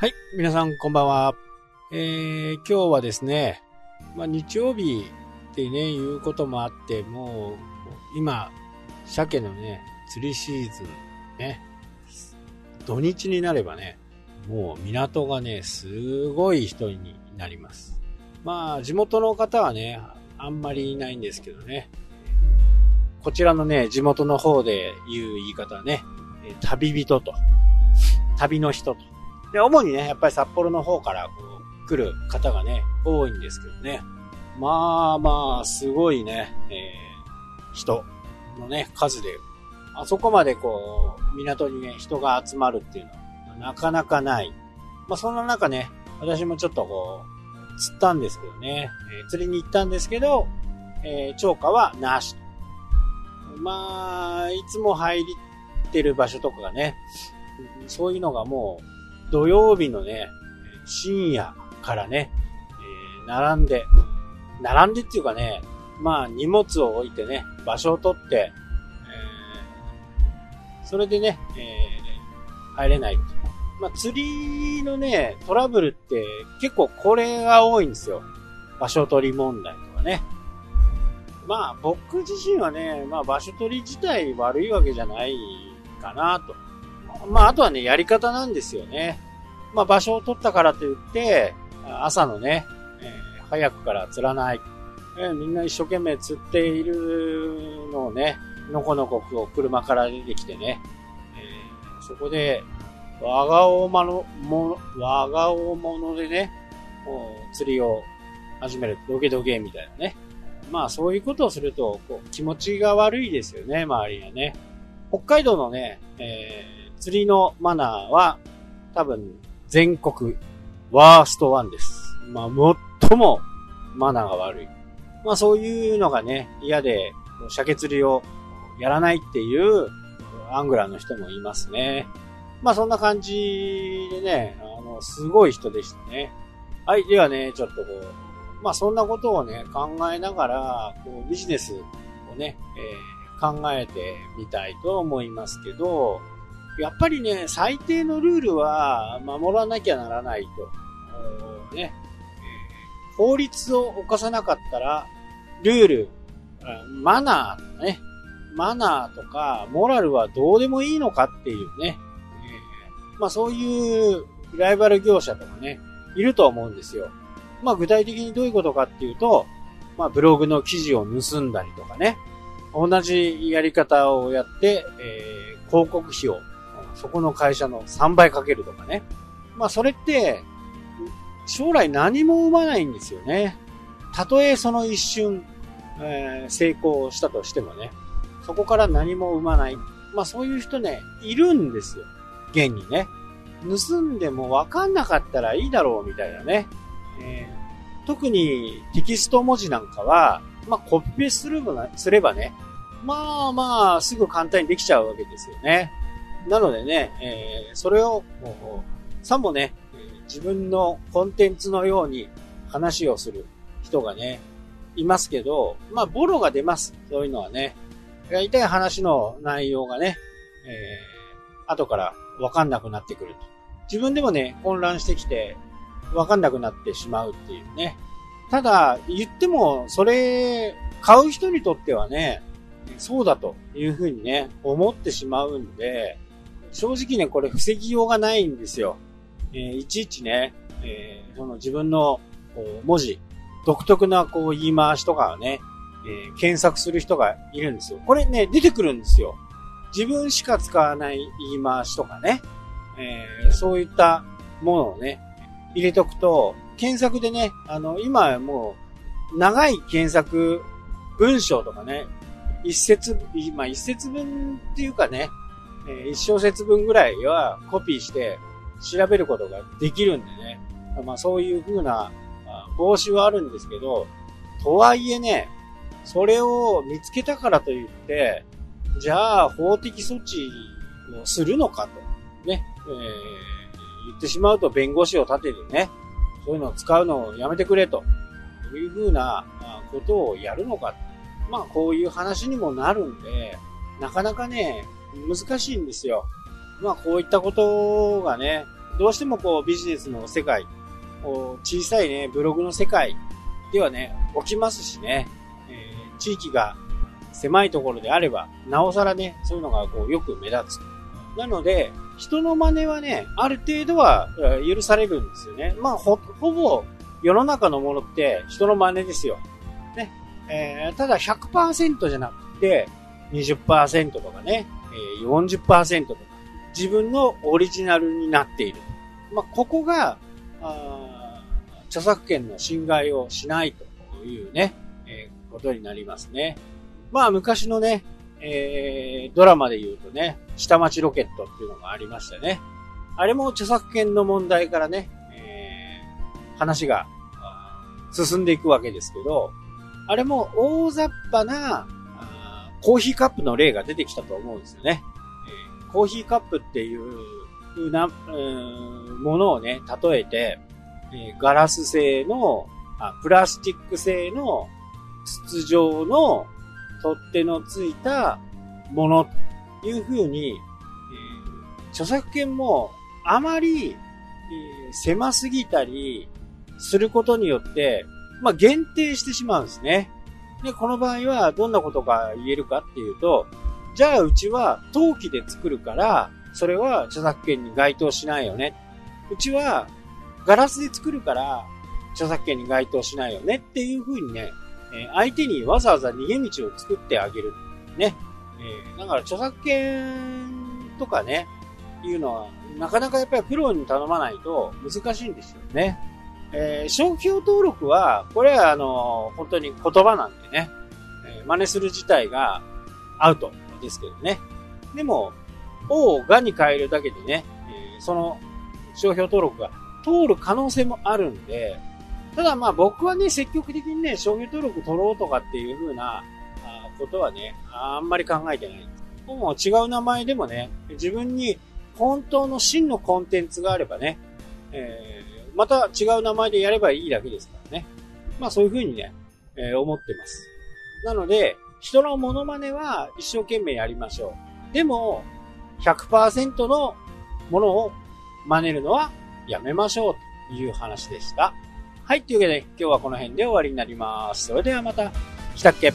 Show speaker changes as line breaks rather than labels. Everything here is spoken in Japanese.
はい、皆さんこんばんは。えー、今日はですね、まあ、日曜日ってね、いうこともあって、もう、今、鮭のね、釣りシーズン、ね、土日になればね、もう港がね、すごい人になります。まあ、地元の方はね、あんまりいないんですけどね、こちらのね、地元の方で言う言い方はね、旅人と、旅の人と。で、主にね、やっぱり札幌の方からこう来る方がね、多いんですけどね。まあまあ、すごいね、えー人のね、数で、あそこまでこう、港にね、人が集まるっていうのは、なかなかない。まあそんな中ね、私もちょっとこう、釣ったんですけどね、えー釣りに行ったんですけど、えー超過はなし。まあ、いつも入ってる場所とかがね、そういうのがもう、土曜日のね、深夜からね、えー並んで、並んでっていうかね、まあ荷物を置いてね、場所を取って、えーそれでね、えー入れない。まあ釣りのね、トラブルって結構これが多いんですよ。場所取り問題とかね。まあ僕自身はね、まあ場所取り自体悪いわけじゃないかなと。まああとはね、やり方なんですよね。まあ場所を取ったからといって、朝のね、えー早くから釣らない。えーみんな一生懸命釣っているのをね、のこのここう車から出てきてね、えーそこで、我が大物、も我が大物でね、こう釣りを始める。ドケドケみたいなね。まあそういうことをすると、こう気持ちが悪いですよね、周りがね。北海道のね、えー釣りのマナーは多分全国ワーストワンです。まあ最もマナーが悪い。まあそういうのがね、嫌で鮭釣りをやらないっていうアングラーの人もいますね。まあそんな感じでね、あの、すごい人でしたね。はい、ではね、ちょっとこう、まあそんなことをね、考えながら、こうビジネスをね、えー考えてみたいと思いますけど、やっぱりね、最低のルールは守らなきゃならないと。ね、法律を犯さなかったら、ルール、マナーとかね、マナーとか、モラルはどうでもいいのかっていうね、まあそういうライバル業者とかね、いると思うんですよ。まあ具体的にどういうことかっていうと、まあブログの記事を盗んだりとかね、同じやり方をやって、えー広告費をそこの会社の3倍かけるとかね。まあそれって、将来何も生まないんですよね。たとえその一瞬、えー成功したとしてもね、そこから何も生まない。まあそういう人ね、いるんですよ。現にね。盗んでも分かんなかったらいいだろうみたいなね。えー特にテキスト文字なんかは、まあコピペすればすればね、まあまあすぐ簡単にできちゃうわけですよね。なのでね、えーそれをもう、さもね、自分のコンテンツのように話をする人がね、いますけど、まあ、ボロが出ます。そういうのはね。大体話の内容がね、えー、後からわかんなくなってくると。自分でもね、混乱してきて、わかんなくなってしまうっていうね。ただ、言っても、それ、買う人にとってはね、そうだというふうにね、思ってしまうんで、正直ね、これ防ぎようがないんですよ。えーいちいちね、えーその自分の文字、独特なこう言い回しとかをね、えー検索する人がいるんですよ。これね、出てくるんですよ。自分しか使わない言い回しとかね、えーそういったものをね、入れとくと、検索でね、あの、今はもう、長い検索文章とかね、一節、まあ一節分っていうかね、えー一小節分ぐらいはコピーして調べることができるんでね、まあそういう風なあ防止はあるんですけど、とはいえね、それを見つけたからといって、じゃあ法的措置をするのかと、ね、えー言ってしまうと弁護士を立ててね、そういうのを使うのをやめてくれという風なことをやるのか。まあこういう話にもなるんで、なかなかね、難しいんですよ。まあこういったことがね、どうしてもこうビジネスの世界、小さいね、ブログの世界ではね、起きますしね、えー、地域が狭いところであれば、なおさらね、そういうのがこうよく目立つ。なので、人の真似はね、ある程度は許されるんですよね。まあ、ほ、ほぼ世の中のものって人の真似ですよ。ね。えー、ただ100%じゃなくて、20%とかね、え、40%とか、自分のオリジナルになっている。まあ、ここが、著作権の侵害をしないというね、えー、ことになりますね。まあ、昔のね、えー、ドラマで言うとね、下町ロケットっていうのがありましたね。あれも著作権の問題からね、えー、話が進んでいくわけですけど、あれも大雑把なコーヒーカップの例が出てきたと思うんですよね。えー、コーヒーカップっていう風な、ものをね、例えて、えー、ガラス製のあ、プラスチック製の筒状の取っ手のついたものという風に、えー、著作権もあまり、えー、狭すぎたりすることによって、まあ、限定してしまうんですね。で、この場合はどんなことが言えるかっていうと、じゃあうちは陶器で作るから、それは著作権に該当しないよね。うちはガラスで作るから著作権に該当しないよねっていう風にね、え相手にわざわざ逃げ道を作ってあげる。ね。えー、だから著作権とかね、いうのは、なかなかやっぱりプロに頼まないと難しいんですよね。えー、商標登録は、これはあの、本当に言葉なんでね、えー、真似する自体がアウトですけどね。でも、O をがに変えるだけでね、えー、その商標登録が通る可能性もあるんで、ただまあ僕はね、積極的にね、商標登録取ろうとかっていう風なことはね、あんまり考えてない。もう違う名前でもね、自分に本当の真のコンテンツがあればね、えー、また違う名前でやればいいだけですからね。まあそういう風にね、えー、思ってます。なので、人のモノマネは一生懸命やりましょう。でも、100%のものを真似るのはやめましょうという話でした。はい、というわけで今日はこの辺で終わりになります。それではまた、来たっけ